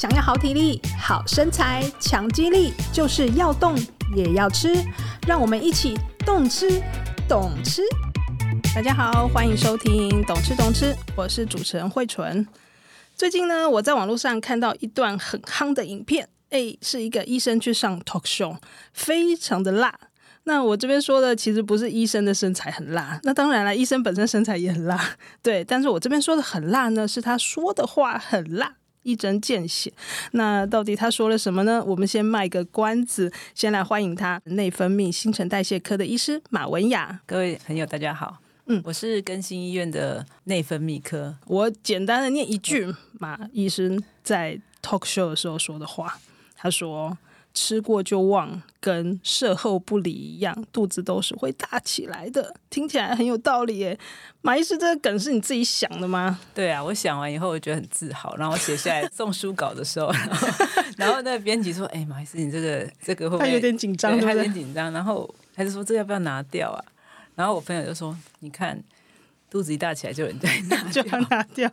想要好体力、好身材、强肌力，就是要动也要吃。让我们一起动吃、懂吃。大家好，欢迎收听《懂吃懂吃》，我是主持人慧纯。最近呢，我在网络上看到一段很夯的影片，诶，是一个医生去上 talk show，非常的辣。那我这边说的其实不是医生的身材很辣，那当然了，医生本身身材也很辣，对。但是我这边说的很辣呢，是他说的话很辣，一针见血。那到底他说了什么呢？我们先卖个关子，先来欢迎他，内分泌新陈代谢科的医师马文雅。各位朋友，大家好，嗯，我是更新医院的内分泌科。我简单的念一句马医生在 talk show 的时候说的话，他说。吃过就忘，跟事后不理一样，肚子都是会大起来的。听起来很有道理耶。马医师，这个梗是你自己想的吗？对啊，我想完以后，我觉得很自豪，然后我写下来送书稿的时候，然后，然后那个编辑说：“哎，马医师，你这个这个会不会？”他有点紧张，他有点紧张。然后还是说：“这要不要拿掉啊？”然后我朋友就说：“你看，肚子一大起来就有人在拿，就要拿掉。”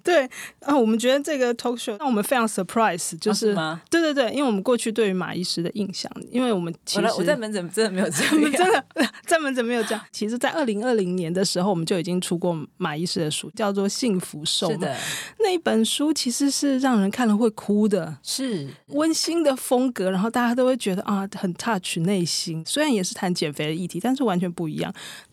对啊，我们觉得这个 talk show 让我们非常 surprise，就是、对对对，因为我们过去对于马医师的印象，因为我们其实我在门诊真的没有这样，真的在门诊没有这样。其实，在二零二零年的时候，我们就已经出过马医师的书，叫做《幸福瘦》。是的，那一本书其实是让人看了会哭的，是温馨的风格，然后大家都会觉得啊，很 touch 内心。虽然也是谈减肥的议题，但是完全不一样。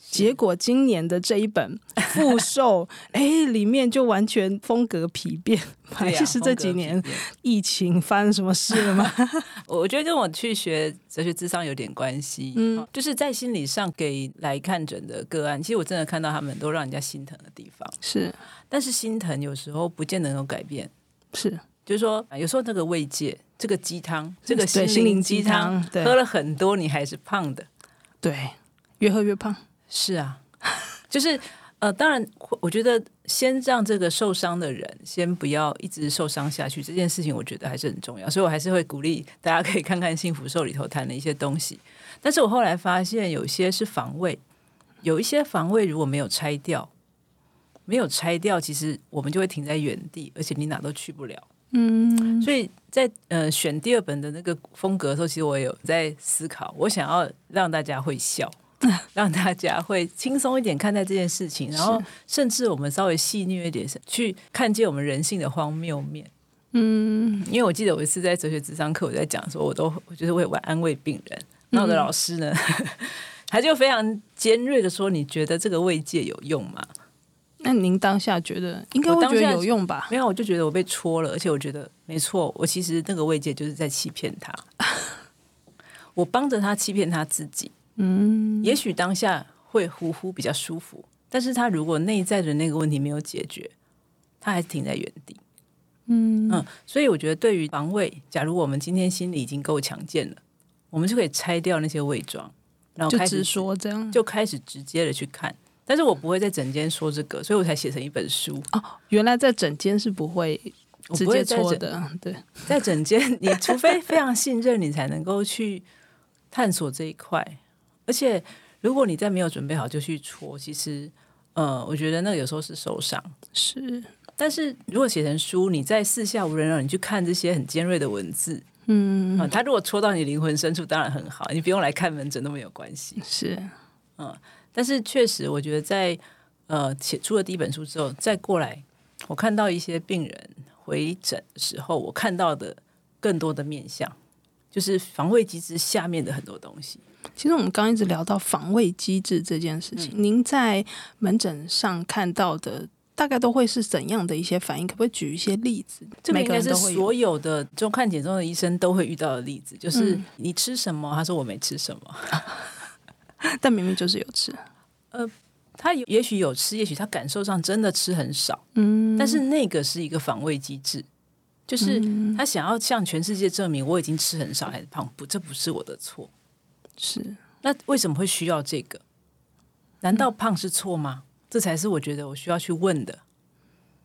结果今年的这一本《复瘦》，哎，里面就完全风格疲变。马医师这几年疫情发生什么事了吗？我觉得跟我去学哲学智商有点关系。嗯，就是在心理上给来看诊的个案，其实我真的看到他们都让人家心疼的地方。是，但是心疼有时候不见得能够改变。是，就是说有时候那个慰藉，这个鸡汤，这个心灵鸡汤，喝了很多，你还是胖的。对，越喝越胖。是啊，就是呃，当然，我觉得先让这个受伤的人先不要一直受伤下去，这件事情我觉得还是很重要，所以我还是会鼓励大家可以看看《幸福兽》里头谈的一些东西。但是我后来发现，有些是防卫，有一些防卫如果没有拆掉，没有拆掉，其实我们就会停在原地，而且你哪都去不了。嗯，所以在呃选第二本的那个风格的时候，其实我也有在思考，我想要让大家会笑。让大家会轻松一点看待这件事情，然后甚至我们稍微细腻一点，去看见我们人性的荒谬面。嗯，因为我记得有一次在哲学智商课，我在讲说，我都我觉得我有在安慰病人，那我的老师呢，嗯、他就非常尖锐的说：“你觉得这个慰藉有用吗？”那您当下觉得应该会觉得有用吧？没有，我就觉得我被戳了，而且我觉得没错，我其实那个慰藉就是在欺骗他，我帮着他欺骗他自己。嗯，也许当下会呼呼比较舒服，但是他如果内在的那个问题没有解决，他还是停在原地。嗯嗯，所以我觉得对于防卫，假如我们今天心里已经够强健了，我们就可以拆掉那些伪装，然后开始说这样，就开始直接的去看。但是我不会在整间说这个，所以我才写成一本书。哦，原来在整间是不会直接说的。对，在整间，你除非非常信任，你才能够去探索这一块。而且，如果你在没有准备好就去戳，其实，呃，我觉得那个有时候是受伤。是，但是如果写成书，你在四下无人让你去看这些很尖锐的文字，嗯，他、呃、如果戳到你灵魂深处，当然很好，你不用来看门诊都没有关系。是，嗯、呃，但是确实，我觉得在呃写出了第一本书之后，再过来，我看到一些病人回诊的时候，我看到的更多的面相，就是防卫机制下面的很多东西。其实我们刚一直聊到防卫机制这件事情，嗯、您在门诊上看到的大概都会是怎样的一些反应？可不可以举一些例子？这个应该是所有的就看减重的医生都会遇到的例子，就是你吃什么？他说我没吃什么，但明明就是有吃。呃，他也许有吃，也许他感受上真的吃很少，嗯，但是那个是一个防卫机制，就是他想要向全世界证明我已经吃很少还是胖，不，这不是我的错。是，那为什么会需要这个？难道胖是错吗？嗯、这才是我觉得我需要去问的。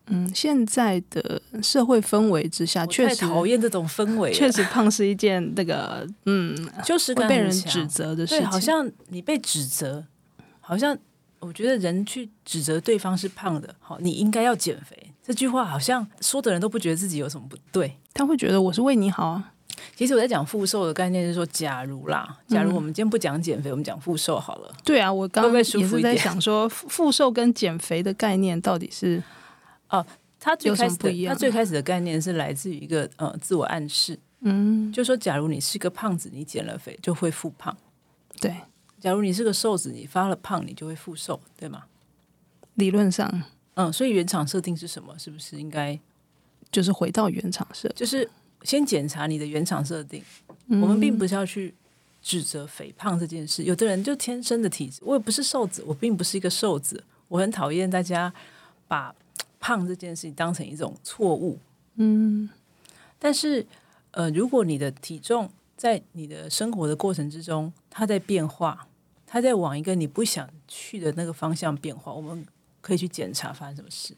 嗯，现在的社会氛围之下，确实讨厌这种氛围。确实，胖是一件那个，嗯，就是被人指责的事情。好像你被指责，好像我觉得人去指责对方是胖的，好，你应该要减肥，这句话好像说的人都不觉得自己有什么不对，他会觉得我是为你好啊。其实我在讲复瘦的概念是说，假如啦，假如我们今天不讲减肥，嗯、我们讲复瘦好了。对啊，我刚刚也是在想说，复瘦跟减肥的概念到底是 哦，它最开始的它最开始的概念是来自于一个呃自我暗示，嗯，就说假如你是个胖子，你减了肥就会复胖，对；假如你是个瘦子，你发了胖，你就会复瘦，对吗？理论上，嗯，所以原厂设定是什么？是不是应该就是回到原厂设？就是。先检查你的原厂设定，我们并不是要去指责肥胖这件事。有的人就天生的体质，我也不是瘦子，我并不是一个瘦子。我很讨厌大家把胖这件事情当成一种错误。嗯，但是呃，如果你的体重在你的生活的过程之中，它在变化，它在往一个你不想去的那个方向变化，我们可以去检查发生什么事。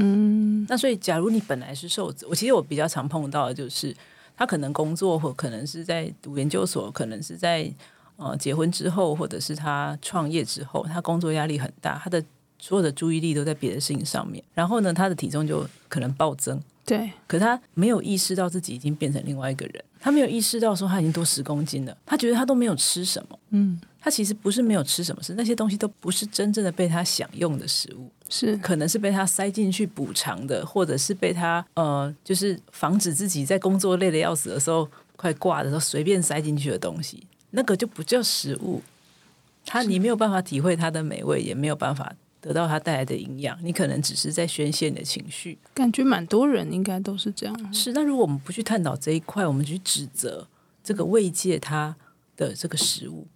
嗯，那所以，假如你本来是瘦子，我其实我比较常碰到的就是，他可能工作或可能是在读研究所，可能是在呃结婚之后，或者是他创业之后，他工作压力很大，他的所有的注意力都在别的事情上面，然后呢，他的体重就可能暴增。对，可他没有意识到自己已经变成另外一个人，他没有意识到说他已经多十公斤了，他觉得他都没有吃什么。嗯。他其实不是没有吃什么，是那些东西都不是真正的被他享用的食物，是可能是被他塞进去补偿的，或者是被他呃，就是防止自己在工作累得要死的时候快挂的时候随便塞进去的东西，那个就不叫食物。他你没有办法体会它的美味，也没有办法得到它带来的营养，你可能只是在宣泄你的情绪。感觉蛮多人应该都是这样。是，那如果我们不去探讨这一块，我们去指责这个慰藉他的这个食物。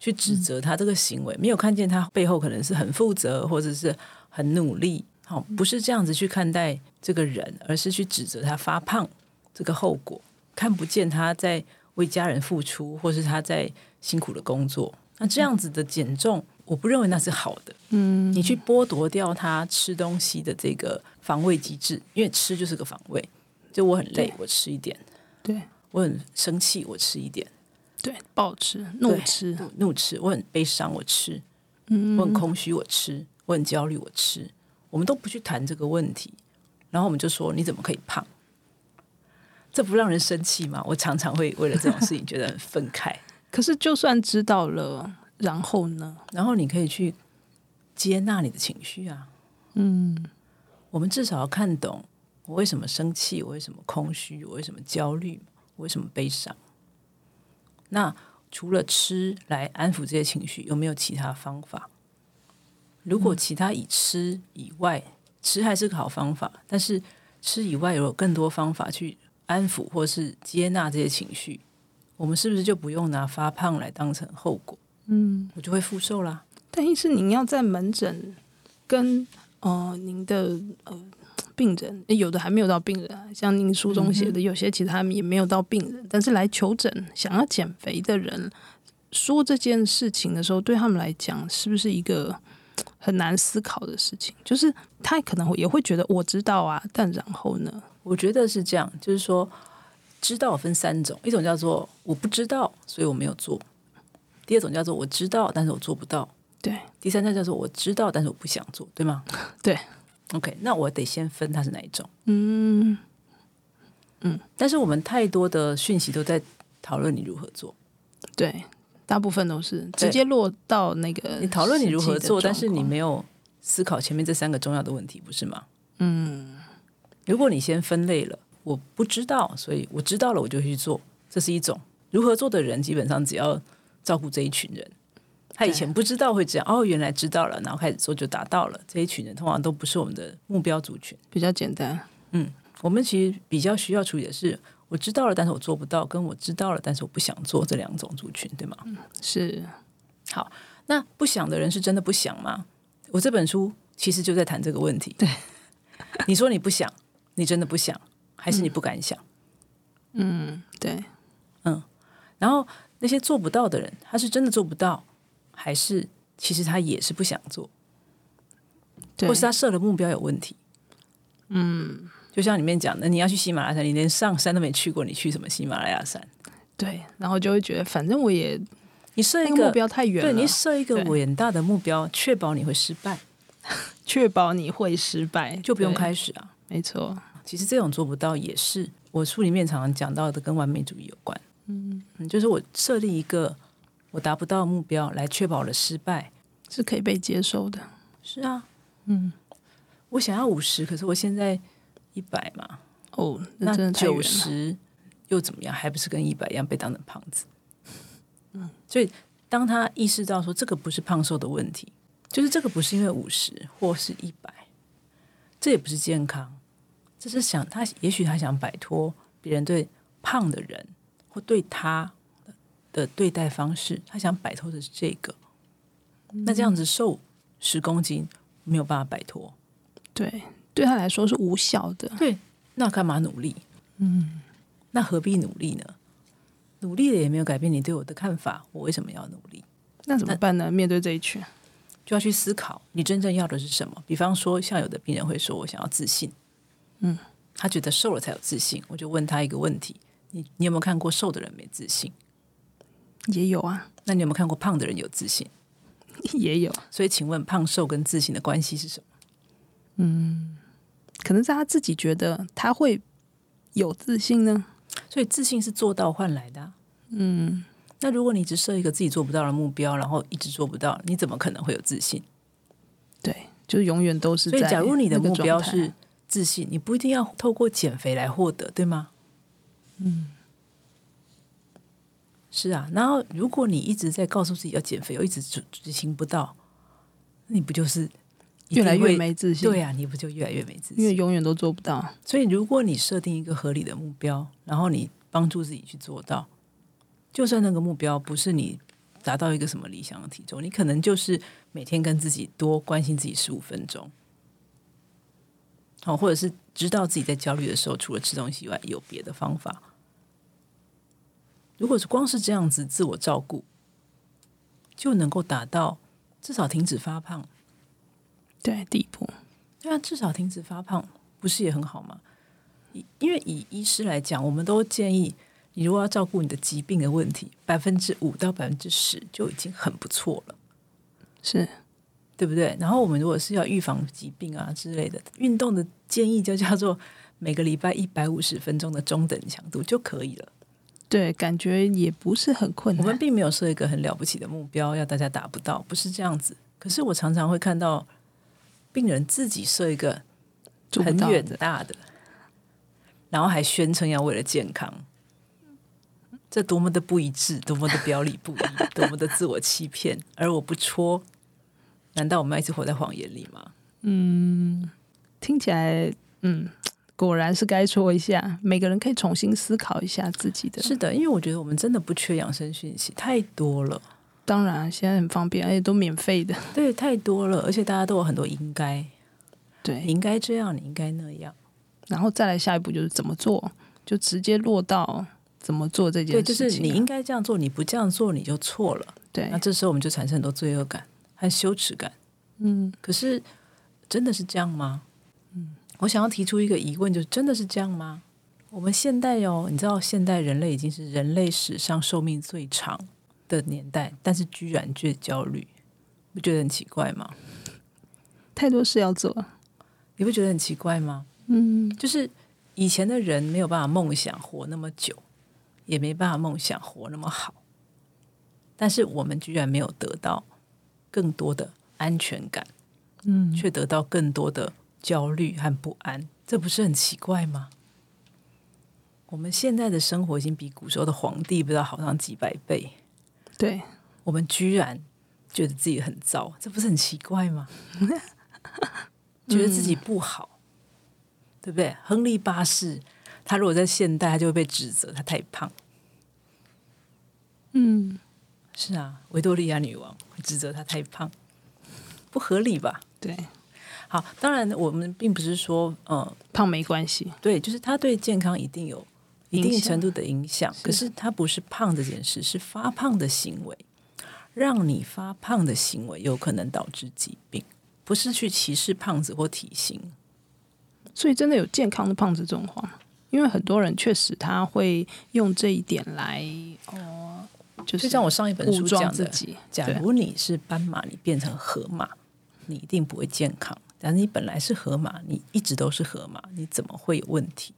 去指责他这个行为，没有看见他背后可能是很负责或者是很努力，好，不是这样子去看待这个人，而是去指责他发胖这个后果，看不见他在为家人付出，或是他在辛苦的工作。那这样子的减重，我不认为那是好的。嗯，你去剥夺掉他吃东西的这个防卫机制，因为吃就是个防卫。就我很累，我吃一点；对，我很生气，我吃一点。对，暴吃、怒吃、怒吃，我很悲伤，我吃；嗯，我很空虚，我吃；我很焦虑，我吃。我们都不去谈这个问题，然后我们就说：“你怎么可以胖？”这不让人生气吗？我常常会为了这种事情觉得很愤慨。可是，就算知道了，然后呢？然后你可以去接纳你的情绪啊。嗯，我们至少要看懂我为什么生气，我为什么空虚，我为什么焦虑，我为什么悲伤。那除了吃来安抚这些情绪，有没有其他方法？如果其他以吃以外，吃还是个好方法，但是吃以外有更多方法去安抚或是接纳这些情绪，我们是不是就不用拿发胖来当成后果？嗯，我就会复瘦啦。但是您要在门诊跟呃您的呃。病人有的还没有到病人，像您书中写的，有些其实他们也没有到病人，但是来求诊想要减肥的人说这件事情的时候，对他们来讲是不是一个很难思考的事情？就是他可能也会觉得我知道啊，但然后呢？我觉得是这样，就是说知道分三种，一种叫做我不知道，所以我没有做；第二种叫做我知道，但是我做不到；对，第三种叫做我知道，但是我不想做，对吗？对。OK，那我得先分它是哪一种。嗯嗯，但是我们太多的讯息都在讨论你如何做，对，大部分都是直接落到那个你讨论你如何做，但是你没有思考前面这三个重要的问题，不是吗？嗯，如果你先分类了，我不知道，所以我知道了，我就去做，这是一种如何做的人，基本上只要照顾这一群人。他以前不知道会这样，哦，原来知道了，然后开始做就达到了。这一群人通常都不是我们的目标族群，比较简单。嗯，我们其实比较需要处理的是，我知道了，但是我做不到；跟我知道了，但是我不想做这两种族群，对吗？嗯，是。好，那不想的人是真的不想吗？我这本书其实就在谈这个问题。对，你说你不想，你真的不想，还是你不敢想？嗯，对，嗯。然后那些做不到的人，他是真的做不到。还是其实他也是不想做，对，或是他设的目标有问题。嗯，就像里面讲的，你要去喜马拉雅山，你连上山都没去过，你去什么喜马拉雅山？对，然后就会觉得，反正我也，你设一个，个目标太远了，对，你设一个伟大的目标，确保你会失败，确保你会失败，就不用开始啊。没错，其实这种做不到也是我书里面常常讲到的，跟完美主义有关。嗯，就是我设立一个我达不到目标来确保了失败是可以被接受的。是啊，嗯，我想要五十，可是我现在一百嘛。哦，那九十又怎么样？还不是跟一百一样被当成胖子？嗯，所以当他意识到说这个不是胖瘦的问题，就是这个不是因为五十或是一百，这也不是健康。这是想他，也许他想摆脱别人对胖的人或对他的对待方式，他想摆脱的是这个。那这样子瘦十公斤没有办法摆脱，对，对他来说是无效的。对，那干嘛努力？嗯，那何必努力呢？努力了也没有改变你对我的看法，我为什么要努力？那怎么办呢？面对这一群，就要去思考你真正要的是什么。比方说，像有的病人会说：“我想要自信。”嗯，他觉得瘦了才有自信，我就问他一个问题：你你有没有看过瘦的人没自信？也有啊。那你有没有看过胖的人有自信？也有。所以，请问胖瘦跟自信的关系是什么？嗯，可能是他自己觉得他会有自信呢。所以，自信是做到换来的啊。嗯，那如果你只设一个自己做不到的目标，然后一直做不到，你怎么可能会有自信？对，就永远都是。所以，假如你的目标是。自信，你不一定要透过减肥来获得，对吗？嗯，是啊。然后，如果你一直在告诉自己要减肥，又一直执执行不到，那你不就是越来越没自信？对啊，你不就越来越没自信？因为永远都做不到。所以，如果你设定一个合理的目标，然后你帮助自己去做到，就算那个目标不是你达到一个什么理想的体重，你可能就是每天跟自己多关心自己十五分钟。好，或者是知道自己在焦虑的时候，除了吃东西以外，有别的方法。如果是光是这样子自我照顾，就能够达到至少停止发胖，对，第一步，对啊，至少停止发胖，不是也很好吗？因为以医师来讲，我们都建议你如果要照顾你的疾病的问题，百分之五到百分之十就已经很不错了，是。对不对？然后我们如果是要预防疾病啊之类的，运动的建议就叫做每个礼拜一百五十分钟的中等强度就可以了。对，感觉也不是很困难。我们并没有设一个很了不起的目标，要大家达不到，不是这样子。可是我常常会看到病人自己设一个很远大的，然后还宣称要为了健康，这多么的不一致，多么的表里不一，多么的自我欺骗，而我不戳。难道我们要一直活在谎言里吗？嗯，听起来，嗯，果然是该说一下。每个人可以重新思考一下自己的。是的，因为我觉得我们真的不缺养生讯息，太多了。当然，现在很方便，而且都免费的。对，太多了，而且大家都有很多应该。对，你应该这样，你应该那样。然后再来下一步就是怎么做，就直接落到怎么做这件事情。对，就是你应该这样做，你不这样做你就错了。对，那这时候我们就产生很多罪恶感。和羞耻感，嗯，可是真的是这样吗？嗯，我想要提出一个疑问，就是真的是这样吗？我们现代哦，你知道，现代人类已经是人类史上寿命最长的年代，但是居然最焦虑，不觉得很奇怪吗？太多事要做，你不觉得很奇怪吗？嗯，就是以前的人没有办法梦想活那么久，也没办法梦想活那么好，但是我们居然没有得到。更多的安全感，嗯，却得到更多的焦虑和不安，这不是很奇怪吗？我们现在的生活已经比古时候的皇帝不知道好上几百倍，对，我们居然觉得自己很糟，这不是很奇怪吗？觉得自己不好，嗯，对不对？亨利八世他如果在现代，他就会被指责他太胖，嗯。是啊，维多利亚女王指责他太胖，不合理吧？对，好，当然我们并不是说，呃，胖没关系，对，就是他对健康一定有一定程度的影响，可是他不是胖这件事，是发胖的行为，让你发胖的行为有可能导致疾病，不是去歧视胖子或体型，所以真的有健康的胖子这种话，因为很多人确实他会用这一点来，哦。就是像我上一本书讲的，假如你是斑马，你变成河马，你一定不会健康，但是你本来是河马，你一直都是河马，你怎么会有问题？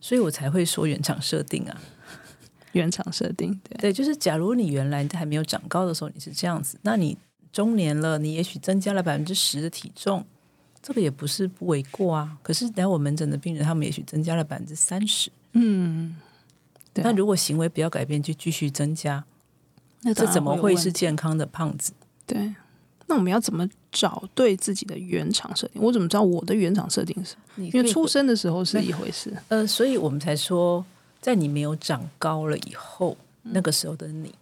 所以我才会说原厂设定啊，原厂设定，对对，就是假如你原来还没有长高的时候你是这样子，那你中年了，你也许增加了百分之十的体重，这个也不是不为过啊。可是来我门诊的病人，他们也许增加了百分之三十，嗯，那如果行为不要改变，就继续增加，那这怎么会是健康的胖子？对。那我们要怎么找对自己的原厂设定？我怎么知道我的原厂设定是？因为出生的时候是一回事，呃，所以我们才说，在你没有长高了以后，嗯、那个时候的你，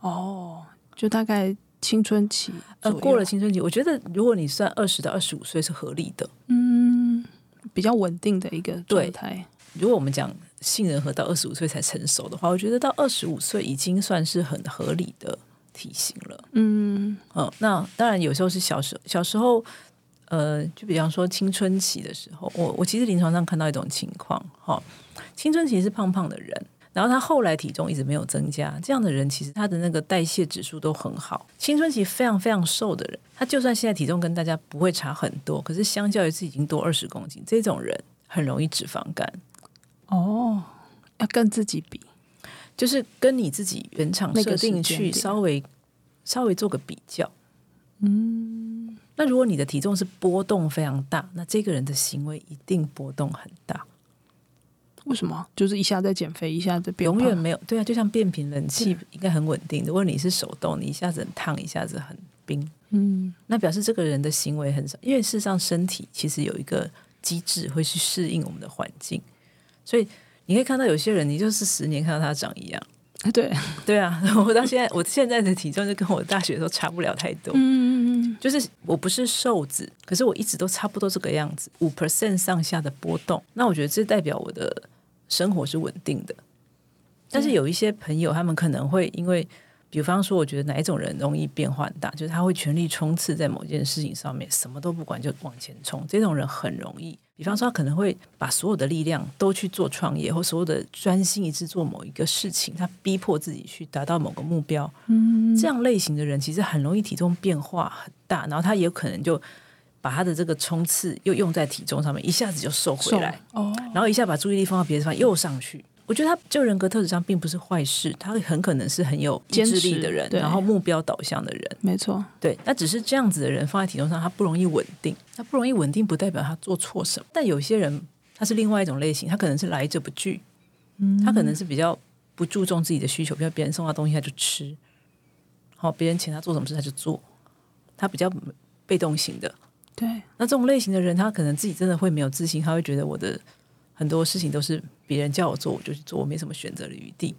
哦，就大概青春期，呃，过了青春期，我觉得如果你算二十到二十五岁是合理的，嗯，比较稳定的一个状态。如果我们讲杏仁核到二十五岁才成熟的话，我觉得到二十五岁已经算是很合理的。体型了，嗯，哦，那当然有时候是小时候，小时候，呃，就比方说青春期的时候，我我其实临床上看到一种情况，哈、哦，青春期是胖胖的人，然后他后来体重一直没有增加，这样的人其实他的那个代谢指数都很好。青春期非常非常瘦的人，他就算现在体重跟大家不会差很多，可是相较于是已经多二十公斤，这种人很容易脂肪肝。哦，要跟自己比。就是跟你自己原厂设定去稍微稍微做个比较，嗯，那如果你的体重是波动非常大，那这个人的行为一定波动很大。为什么？就是一下在减肥，一下在变，永远没有对啊，就像变频冷气应该很稳定。如果你是手动，你一下子很烫，一下子很冰，嗯，那表示这个人的行为很少。因为事实上，身体其实有一个机制会去适应我们的环境，所以。你可以看到有些人，你就是十年看到他长一样。对对啊，我到现在，我现在的体重就跟我大学的时候差不了太多。嗯嗯嗯，就是我不是瘦子，可是我一直都差不多这个样子，五 percent 上下的波动。那我觉得这代表我的生活是稳定的。但是有一些朋友，他们可能会因为。比方说，我觉得哪一种人容易变化很大，就是他会全力冲刺在某件事情上面，什么都不管就往前冲。这种人很容易，比方说他可能会把所有的力量都去做创业，或所有的专心一致做某一个事情，他逼迫自己去达到某个目标。嗯，这样类型的人其实很容易体重变化很大，然后他也有可能就把他的这个冲刺又用在体重上面，一下子就瘦回来。哦，然后一下把注意力放到别的地方，又上去。我觉得他就人格特质上并不是坏事，他很可能是很有意志力的人，然后目标导向的人。没错，对，那只是这样子的人放在体重上，他不容易稳定。他不容易稳定，不代表他做错什么。但有些人他是另外一种类型，他可能是来者不拒，嗯，他可能是比较不注重自己的需求，比如别人送他东西他就吃，好，别人请他做什么事他就做，他比较被动型的。对，那这种类型的人，他可能自己真的会没有自信，他会觉得我的。很多事情都是别人叫我做，我就去做，我没什么选择的余地。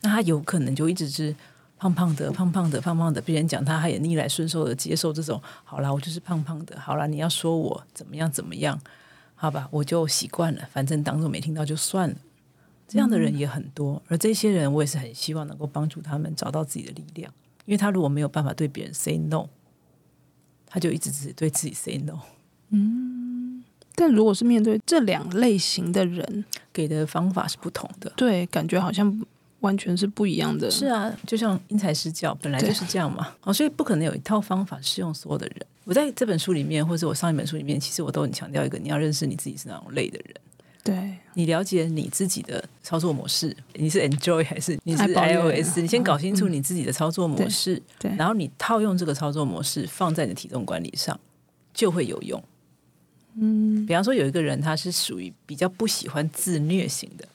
那他有可能就一直是胖胖的、胖胖的、胖胖的。别人讲他，他也逆来顺受的接受这种。好啦，我就是胖胖的。好啦，你要说我怎么样怎么样？好吧，我就习惯了，反正当做没听到就算了。这样的人也很多，而这些人我也是很希望能够帮助他们找到自己的力量，因为他如果没有办法对别人 say no，他就一直只对自己 say no。嗯。但如果是面对这两类型的人，给的方法是不同的。对，感觉好像完全是不一样的。是啊，就像因材施教，本来就是这样嘛。哦，所以不可能有一套方法适用所有的人。我在这本书里面，或者我上一本书里面，其实我都很强调一个：你要认识你自己是哪种类的人。对，你了解你自己的操作模式，你是 Enjoy 还是你是 iOS？你先搞清楚你自己的操作模式，嗯、对，对，然后你套用这个操作模式放在你的体重管理上，就会有用。嗯，比方说有一个人，他是属于比较不喜欢自虐型的，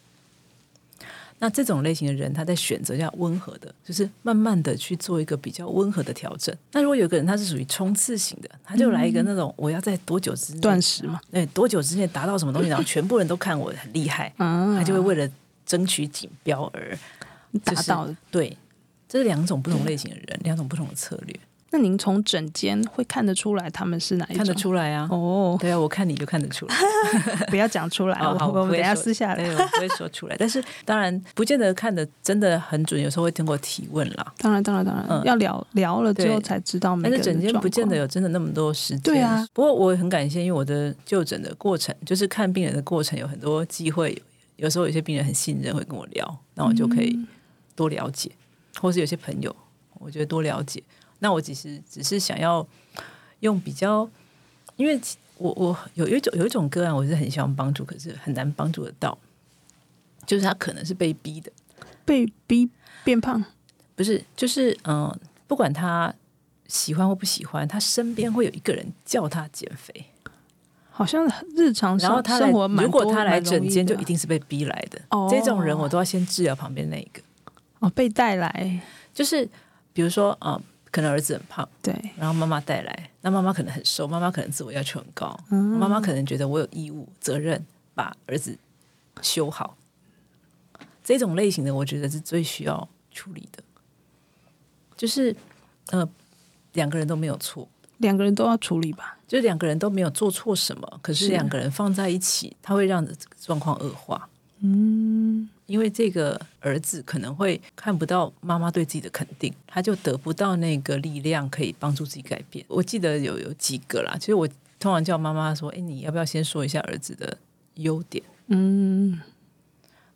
那这种类型的人，他在选择要温和的，就是慢慢的去做一个比较温和的调整。那如果有个人他是属于冲刺型的，他就来一个那种我要在多久之内断食嘛？对，多久之内达到什么东西，然后全部人 都看我很厉害，他就会为了争取锦标而达到。对，这是两种不同类型的人，两种不同的策略。那您从诊间会看得出来他们是哪一种？看得出来啊！哦，对啊，我看你就看得出来。不要讲出来，哦、好，我们等下私下来。对，我不会说出来。但是当然，不见得看的真的很准，有时候会通过提问啦。当然，当然，当然，嗯、要聊聊了之后才知道每个人。但是诊间不见得有真的那么多时间。对啊。不过我很感谢，因为我的就诊的过程，就是看病人的过程，有很多机会。有时候有些病人很信任，会跟我聊，那我就可以多了解。嗯、或是有些朋友，我觉得多了解。那我其实只是想要用比较因为我我有一种有一种个案，我是很希望帮助，可是很难帮助得到。就是他可能是被逼的，被逼变胖，不是？就是嗯、呃，不管他喜欢或不喜欢，他身边会有一个人叫他减肥。好像日常然后他来，如果他来整间，就一定是被逼来的。哦，这种人我都要先治疗旁边那一个。哦，被带来，就是比如说嗯、呃，可能儿子很胖，对，然后妈妈带来，那妈妈可能很瘦，妈妈可能自我要求很高，嗯、妈妈可能觉得我有义务责任把儿子修好。这种类型的，我觉得是最需要处理的，就是呃，两个人都没有错。两个人都要处理吧，就两个人都没有做错什么，可是两个人放在一起，他会让状况恶化。嗯，因为这个儿子可能会看不到妈妈对自己的肯定，他就得不到那个力量可以帮助自己改变。我记得有有几个啦，其实我通常叫妈妈说：“哎，你要不要先说一下儿子的优点？”嗯，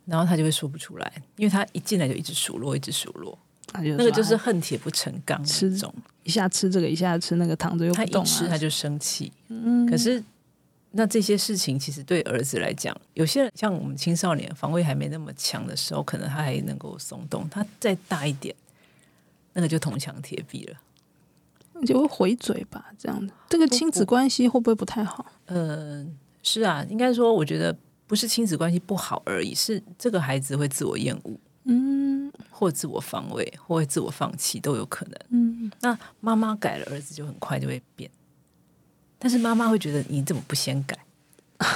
然后他就会说不出来，因为他一进来就一直数落，一直数落。那个就是恨铁不成钢那种，一下吃这个，一下吃那个，躺着又不动，啊，他一吃他就生气。嗯，可是那这些事情其实对儿子来讲，有些人像我们青少年防卫还没那么强的时候，可能他还能够松动。他再大一点，那个就铜墙铁壁了，就会回嘴吧。这样的这个亲子关系会不会不太好？嗯、呃，是啊，应该说，我觉得不是亲子关系不好而已，是这个孩子会自我厌恶。嗯，或自我防卫，或自我放弃都有可能。嗯，那妈妈改了，儿子就很快就会变。但是妈妈会觉得你怎么不先改？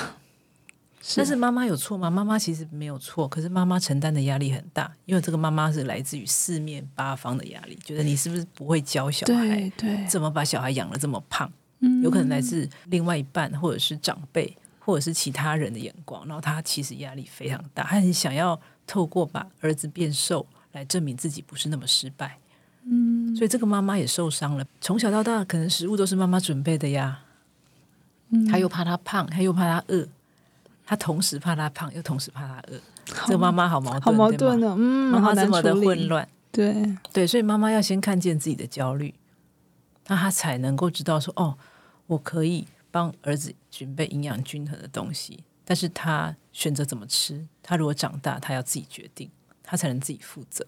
是但是妈妈有错吗？妈妈其实没有错，可是妈妈承担的压力很大，因为这个妈妈是来自于四面八方的压力，觉得你是不是不会教小孩？对，对，怎么把小孩养得这么胖？嗯，有可能来自另外一半，或者是长辈，或者是其他人的眼光，然后他其实压力非常大，他很想要。透过把儿子变瘦来证明自己不是那么失败，嗯，所以这个妈妈也受伤了。从小到大，可能食物都是妈妈准备的呀，嗯，他又怕他胖，他又怕他饿，他同时怕他胖，又同时怕他饿，这个妈妈好矛盾，好矛盾哦，嗯，妈妈这么的混乱，对对，所以妈妈要先看见自己的焦虑，那她才能够知道说，哦，我可以帮儿子准备营养均衡的东西。但是他选择怎么吃，他如果长大，他要自己决定，他才能自己负责。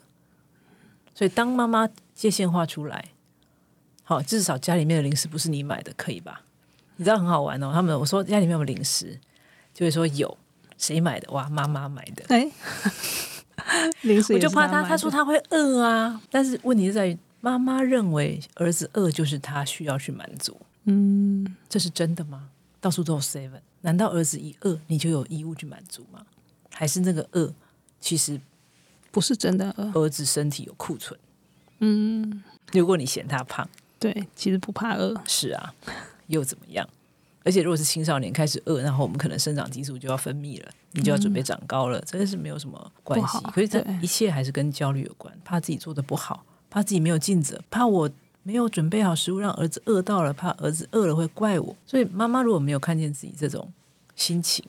所以当妈妈界限画出来，好，至少家里面的零食不是你买的，可以吧？你知道很好玩哦。他们我说家里面有没有零食，就会说有，谁买的？哇，妈妈买的。哎，零食我就怕他，他说他会饿啊。但是问题是在于，妈妈认为儿子饿就是他需要去满足。嗯，这是真的吗？到处都有 seven。难道儿子一饿，你就有义务去满足吗？还是那个饿其实不是真的饿？儿子身体有库存，嗯，如果你嫌他胖，对，其实不怕饿。是啊，又怎么样？而且如果是青少年开始饿，然后我们可能生长激素就要分泌了，你就要准备长高了，真的、嗯、是没有什么关系。可是这一切还是跟焦虑有关，怕自己做的不好，怕自己没有尽责，怕我。没有准备好食物，让儿子饿到了，怕儿子饿了会怪我。所以妈妈如果没有看见自己这种心情，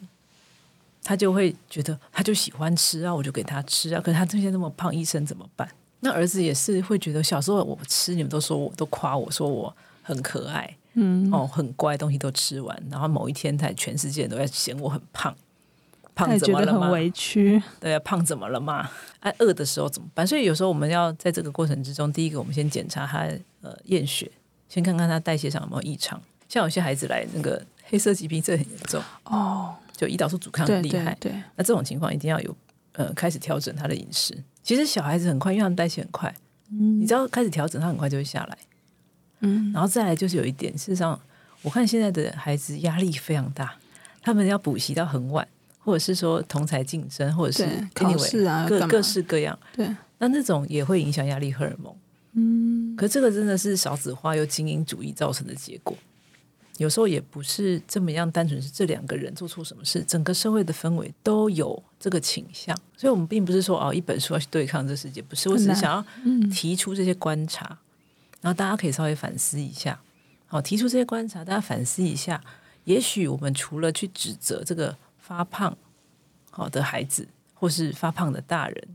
她就会觉得他就喜欢吃啊，我就给他吃啊。可是他现在那么胖，医生怎么办？那儿子也是会觉得小时候我吃，你们都说我都夸我说我很可爱，嗯，哦，很乖，东西都吃完。然后某一天，才全世界都在嫌我很胖。胖怎么了吗？很委屈。对啊，胖怎么了嘛？哎、啊，饿的时候怎么办？所以有时候我们要在这个过程之中，第一个我们先检查他呃验血，先看看他代谢上有没有异常。像有些孩子来那个黑色疾病这很严重哦，就胰岛素阻抗很厉害。对，对，对，那这种情况一定要有呃开始调整他的饮食。其实小孩子很快，因为他们代谢很快，嗯，你只要开始调整，他很快就会下来。嗯，然后再来就是有一点，事实上我看现在的孩子压力非常大，他们要补习到很晚。或者是说同才竞争，或者是 anyway, 考试啊，各各式各样。对，那那种也会影响压力荷尔蒙。嗯，可这个真的是少子化又精英主义造成的结果。有时候也不是这么样单纯，是这两个人做错什么事，整个社会的氛围都有这个倾向。所以，我们并不是说哦，一本书要去对抗这世界，不是。我只是想要提出这些观察，嗯、然后大家可以稍微反思一下。好，提出这些观察，大家反思一下。也许我们除了去指责这个。发胖好的孩子，或是发胖的大人，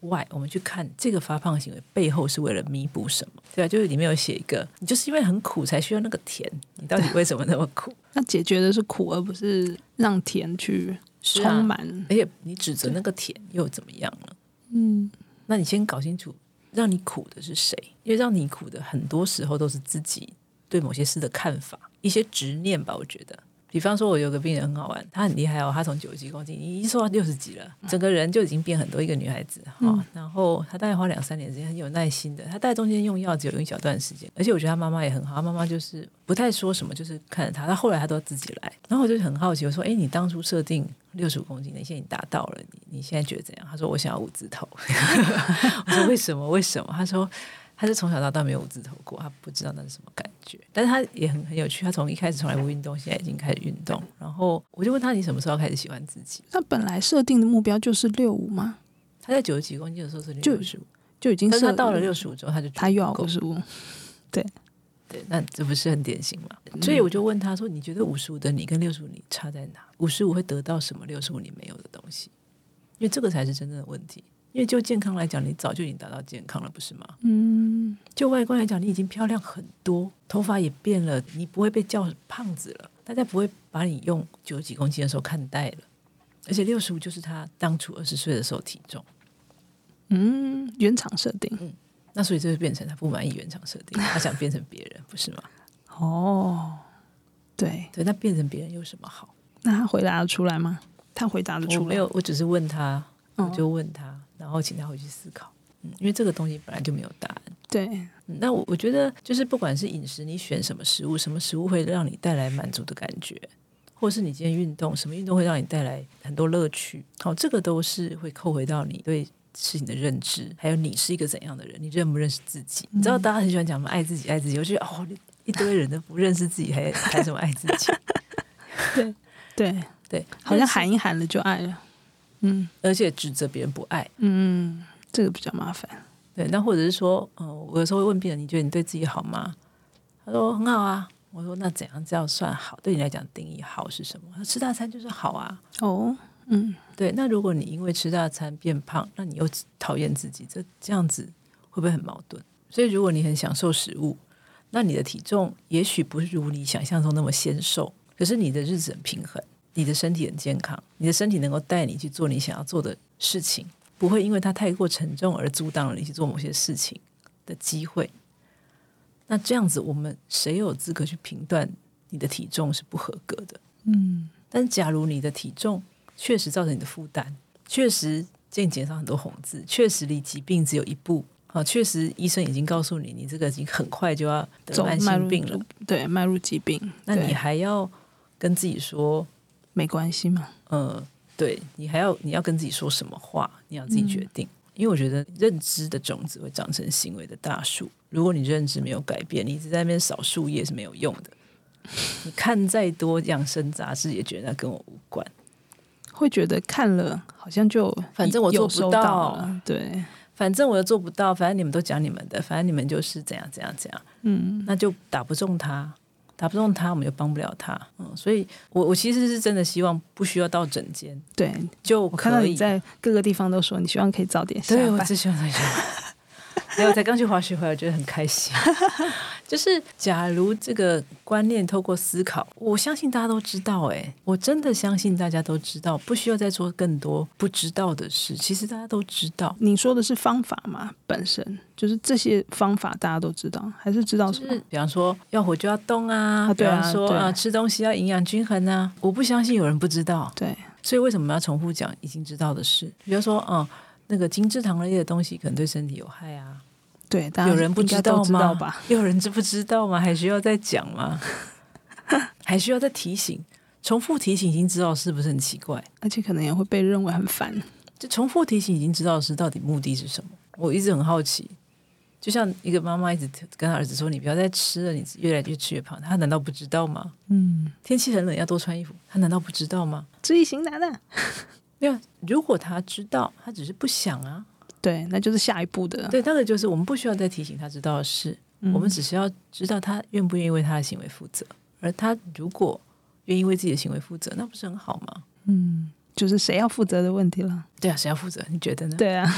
外，我们去看这个发胖行为背后是为了弥补什么？对啊，就是里面有写一个，你就是因为很苦才需要那个甜，你到底为什么那么苦？那解决的是苦，而不是让甜去充满。啊、而且你指责那个甜又怎么样了？嗯，那你先搞清楚，让你苦的是谁？因为让你苦的很多时候都是自己对某些事的看法，一些执念吧，我觉得。比方说，我有个病人很好玩，他很厉害哦，他从九十几公斤，一瘦到六十几了，整个人就已经变很多。一个女孩子哈、然后他大概花两三年时间，很有耐心的。他大概中间用药只有用一小段时间，而且我觉得他妈妈也很好，他妈妈就是不太说什么，就是看着他。他后来他都自己来，然后我就很好奇，我说：“哎，你当初设定六十五公斤，你现在已经达到了，你你现在觉得怎样？”他说：“我想要五字头。”我说：“为什么？为什么？”他说。他是从小到大没有五字头过，他不知道那是什么感觉。但是他也很很有趣，他从一开始从来不运动，现在已经开始运动。然后我就问他：“你什么时候开始喜欢自己？”他本来设定的目标就是六五吗？他在九十几公斤的时候是六十五，就已经。但是他到了六十五之后，他就他又要五十五。对对，那这不是很典型吗？嗯、所以我就问他说：“你觉得五十五的你跟六十五你差在哪？五十五会得到什么？六十五你没有的东西？因为这个才是真正的问题。”因为就健康来讲，你早就已经达到健康了，不是吗？嗯。就外观来讲，你已经漂亮很多，头发也变了，你不会被叫胖子了，大家不会把你用九十几公斤的时候看待了。而且六十五就是他当初二十岁的时候体重。嗯，原厂设定。嗯。那所以这就变成他不满意原厂设定，他想变成别人，不是吗？哦，对对，那变成别人有什么好？那他回答得出来吗？他回答得出来？没有，我只是问他，我就问他。哦然后请他回去思考，嗯，因为这个东西本来就没有答案。对，嗯，那我我觉得就是不管是饮食，你选什么食物，什么食物会让你带来满足的感觉，或是你今天运动，什么运动会让你带来很多乐趣，好，这个都是会扣回到你对事情的认知，还有你是一个怎样的人，你认不认识自己？嗯，你知道大家很喜欢讲什么爱自己，爱自己，我觉得哦，一堆人都不认识自己，还谈什么爱自己？对对对，好像喊一喊了就爱了。嗯，而且指责别人不爱，嗯，这个比较麻烦。对，那或者是说，嗯、呃，我有时候会问病人，你觉得你对自己好吗？他说很好啊。我说那怎样叫算好？对你来讲，定义好是什么？他说吃大餐就是好啊。哦，嗯，对。那如果你因为吃大餐变胖，那你又讨厌自己，这这样子会不会很矛盾？所以，如果你很享受食物，那你的体重也许不是如你想象中那么纤瘦，可是你的日子很平衡。你的身体很健康，你的身体能够带你去做你想要做的事情，不会因为它太过沉重而阻挡了你去做某些事情的机会。那这样子，我们谁有资格去评断你的体重是不合格的？嗯，但假如你的体重确实造成你的负担，确实健检上很多红字，确实离疾病只有一步啊，确实医生已经告诉你，你这个已经很快就要得慢性病了，对，迈入疾病，那你还要跟自己说？没关系嘛，呃，对，你还要你要跟自己说什么话，你要自己决定。嗯，因为我觉得认知的种子会长成行为的大树。如果你认知没有改变，你一直在那边扫树叶是没有用的。你看再多养生杂志，也觉得那跟我无关。会觉得看了好像就反正我做不到，对，反正我又做不到，反正你们都讲你们的，反正你们就是怎样怎样怎样，嗯，那就打不中他。打不动他，我们就帮不了他。嗯，所以我我其实是真的希望不需要到整间，对，就我看到你在各个地方都说你希望可以早点下班。对，我只希望早点下班。没有，我才刚去滑雪回来，我觉得很开心。就是假如这个观念透过思考，我相信大家都知道。哎，我真的相信大家都知道，不需要再做更多不知道的事。其实大家都知道。你说的是方法嘛？本身就是这些方法，大家都知道，还是知道什么？比方说要活就要动啊，啊对啊，比方说啊，吃东西要营养均衡啊。我不相信有人不知道。对，所以为什么要重复讲已经知道的事？比如说，嗯。那个精制糖类的东西可能对身体有害啊，对，有人不知道吗？吧有人知不知道吗？还需要再讲吗？还需要再提醒？重复提醒已经知道是不是很奇怪？而且可能也会被认为很烦。就重复提醒已经知道是到底目的是什么？我一直很好奇。就像一个妈妈一直跟她儿子说：“你不要再吃了，你越来越吃越胖。”他难道不知道吗？嗯，天气很冷要多穿衣服，他难道不知道吗？知易行难的。没有，如果他知道，他只是不想啊。对，那就是下一步的。对，那个就是我们不需要再提醒他知道的事，嗯、我们只是要知道他愿不愿意为他的行为负责。而他如果愿意为自己的行为负责，那不是很好吗？嗯，就是谁要负责的问题了。对啊，谁要负责？你觉得呢？对啊，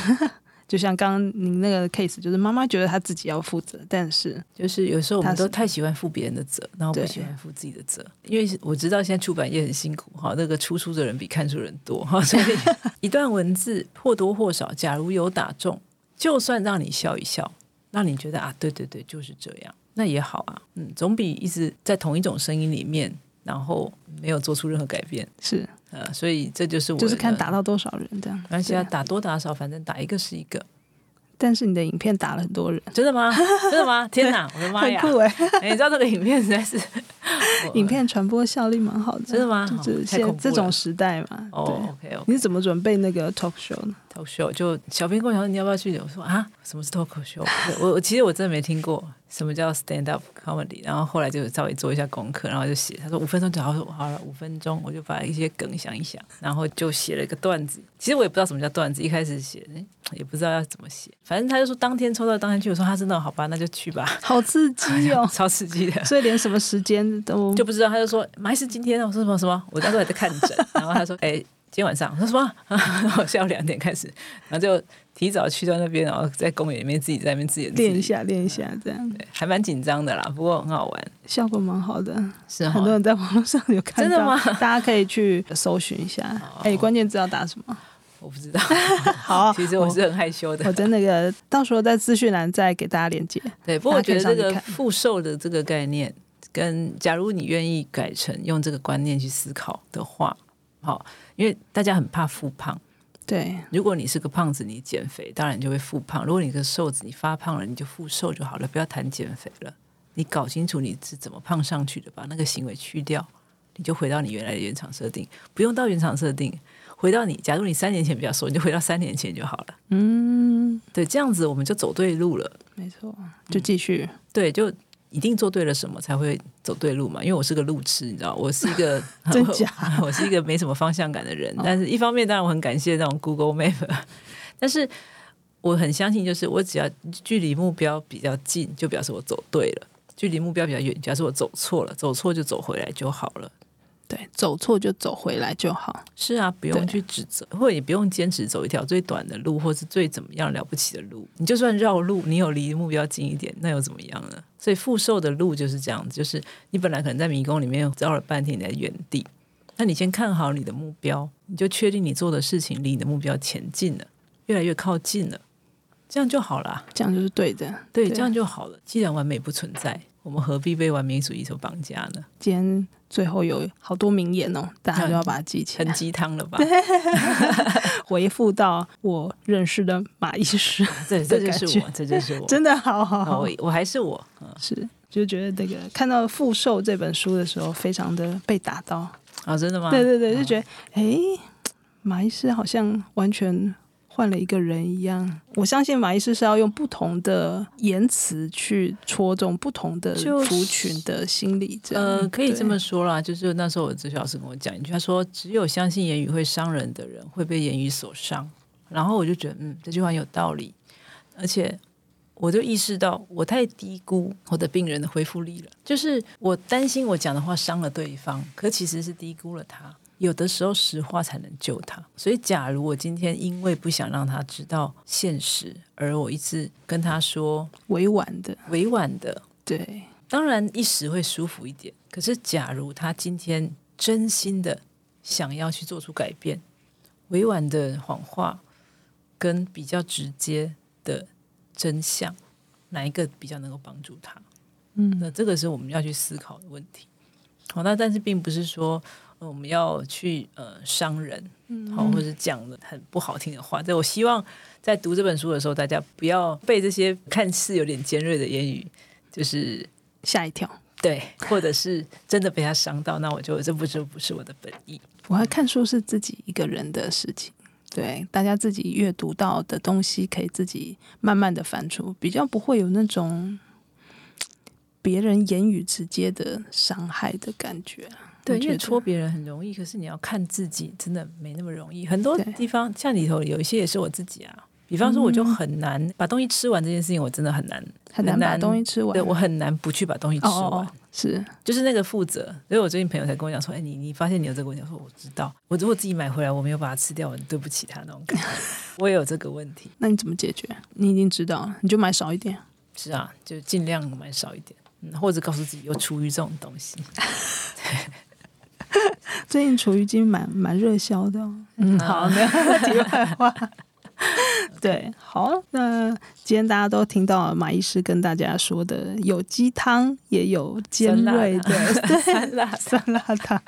就像刚刚您那个 case，就是妈妈觉得她自己要负责，但是就是有时候我们都太喜欢负别人的责，然后不喜欢负自己的责。因为我知道现在出版业很辛苦哈，那个出书的人比看书人多哈，所以一段文字或多或少，假如有打中，就算让你笑一笑，让你觉得啊，对对对，就是这样，那也好啊，嗯，总比一直在同一种声音里面，然后没有做出任何改变是。呃，所以这就是我就是看打到多少人这样，而且要打多打少，反正打一个是一个。但是你的影片打了很多人，真的吗？真的吗？天哪，我的妈呀！很酷 哎、欸！你知道这个影片实在是，影片传播效力蛮好的，真的吗？就是现这种时代嘛。哦，OK OK。你是怎么准备那个 talk show 呢？talk show 就小编跟我讲说你要不要去？我说啊，什么是 talk show？我我其实我真的没听过什么叫 stand up comedy。然后后来就稍微做一下功课，然后就写。他说五分钟就好，说好了五分钟，我就把一些梗想一想，然后就写了一个段子。其实我也不知道什么叫段子，一开始写也不知道要怎么写。反正他就说当天抽到当天去，我说他真的好吧，那就去吧。好刺激哦，超刺激的。所以连什么时间都就不知道。他就说还是今天我说什么什么，我当时还在看诊。然后他说哎。欸今天晚上，他说什么？然后下午两点开始，然后就提早去到那边，然后在公园里面自己在那边自己练一下，练一下，这样对，还蛮紧张的啦，不过很好玩，效果蛮好的，是很多人在网络上有看到，真的吗？大家可以去搜寻一下。哎，关键字要打什么？我不知道。好，其实我是很害羞的。我在那个到时候在资讯栏再给大家连接。对，不过我觉得这个复售的这个概念，跟假如你愿意改成用这个观念去思考的话，好。因为大家很怕复胖，对。如果你是个胖子，你减肥当然就会复胖；如果你是个瘦子，你发胖了，你就复瘦就好了。不要谈减肥了，你搞清楚你是怎么胖上去的，把那个行为去掉，你就回到你原来的原厂设定。不用到原厂设定，回到你。假如你三年前比较瘦，你就回到三年前就好了。嗯，对，这样子我们就走对路了。没错，就继续。嗯，对，就。一定做对了什么才会走对路嘛？因为我是个路痴，你知道，我是一个 真假我，我是一个没什么方向感的人。但是一方面，当然我很感谢那种 Google Map，但是我很相信，就是我只要距离目标比较近，就表示我走对了；距离目标比较远，表示我走错了。走错就走回来就好了。对，走错就走回来就好。是啊，不用去指责，或者也不用坚持走一条最短的路，或是最怎么样了不起的路。你就算绕路，你有离目标近一点，那又怎么样呢？所以复瘦的路就是这样子，就是你本来可能在迷宫里面绕了半天，你在原地。那你先看好你的目标，你就确定你做的事情离你的目标前进了，越来越靠近了，这样就好了。这样就是对的，对，对，这样就好了。既然完美不存在。我们何必被完美主义所绑架呢？今天最后有好多名言哦，大家都要把它记起来。很鸡汤了吧？回复到我认识的马医师，这这就是我，这就是我，真的好好好，我我还是我，是就觉得这个看到《复瘦》这本书的时候，非常的被打到啊、哦！真的吗？对对对，就觉得哎，马医师好像完全。换了一个人一样，我相信马医师是要用不同的言辞去戳中不同的族群的心理。这样，呃，可以这么说啦，就是那时候我哲学老师跟我讲一句，他说：“只有相信言语会伤人的人，会被言语所伤。”然后我就觉得，嗯，这句话有道理。而且，我就意识到我太低估我的病人的恢复力了。就是我担心我讲的话伤了对方，可其实是低估了他。有的时候实话才能救他，所以假如我今天因为不想让他知道现实，而我一直跟他说委婉的、委婉的，对，当然一时会舒服一点。可是假如他今天真心的想要去做出改变，委婉的谎话跟比较直接的真相，哪一个比较能够帮助他？嗯，那这个是我们要去思考的问题。好，那但是并不是说。我们要去呃伤人，好，或者讲的很不好听的话。这我希望在读这本书的时候，大家不要被这些看似有点尖锐的言语，就是吓一跳，对，或者是真的被他伤到，那我就这不就不是我的本意。我还看书是自己一个人的事情，对，大家自己阅读到的东西可以自己慢慢的翻出，比较不会有那种别人言语直接的伤害的感觉。对，因为戳别人很容易，可是你要看自己，真的没那么容易。很多地方像里头有一些也是我自己啊，比方说我就很难把东西吃完这件事情，我真的很难很难把东西吃完。对，我很难不去把东西吃完。是，就是那个负责。所以我最近朋友才跟我讲说：“哎，你你发现你有这个问题？”我说：“我知道，我如果自己买回来，我没有把它吃掉，我对不起他那种感觉。我也有这个问题。那你怎么解决？你已经知道了，你就买少一点。是啊，就尽量买少一点，嗯，或者告诉自己有厨余这种东西。最近厨余机蛮蛮热销的。嗯，好，没有题外话。对，好，那今天大家都听到了马医师跟大家说的，有鸡汤也有尖锐的，对，酸辣 酸辣汤，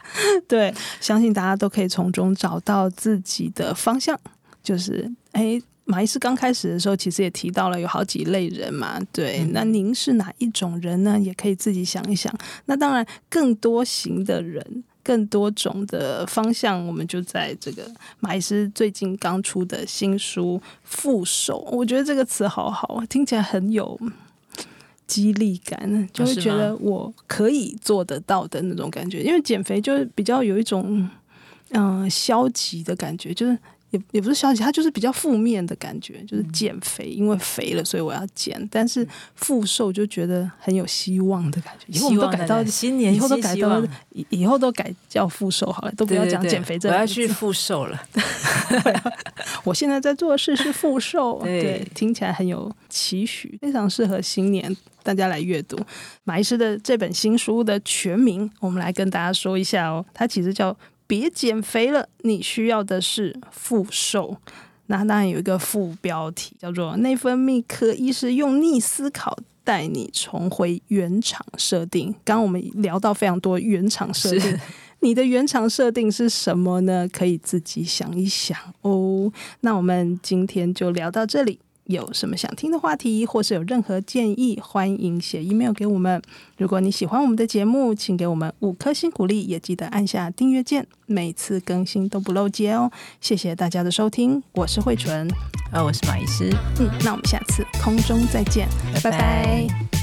对，相信大家都可以从中找到自己的方向。就是，哎，马医师刚开始的时候，其实也提到了有好几类人嘛，对，嗯、那您是哪一种人呢？也可以自己想一想。那当然，更多型的人。更多种的方向，我们就在这个马医师最近刚出的新书《副手》，我觉得这个词好好，听起来很有激励感，就会觉得我可以做得到的那种感觉。因为减肥就是比较有一种嗯、呃、消极的感觉，就是。也也不是消极，它就是比较负面的感觉，就是减肥，因为肥了，所以我要减。但是复瘦就觉得很有希望的感觉。以后都改到新年，以后都改到以以后都改叫复瘦好了，都不要讲减肥这。我要去复瘦了。我现在在做的事是复瘦，对，听起来很有期许，非常适合新年大家来阅读。马医师的这本新书的全名，我们来跟大家说一下哦，它其实叫。别减肥了，你需要的是复瘦。那当然有一个副标题叫做“内分泌科医师用逆思考带你重回原厂设定”。刚刚我们聊到非常多原厂设定，你的原厂设定是什么呢？可以自己想一想哦。那我们今天就聊到这里。有什么想听的话题，或是有任何建议，欢迎写 email 给我们。如果你喜欢我们的节目，请给我们五颗星鼓励，也记得按下订阅键，每次更新都不漏接哦。谢谢大家的收听，我是慧纯，哦，我是马医师，嗯，那我们下次空中再见，拜拜。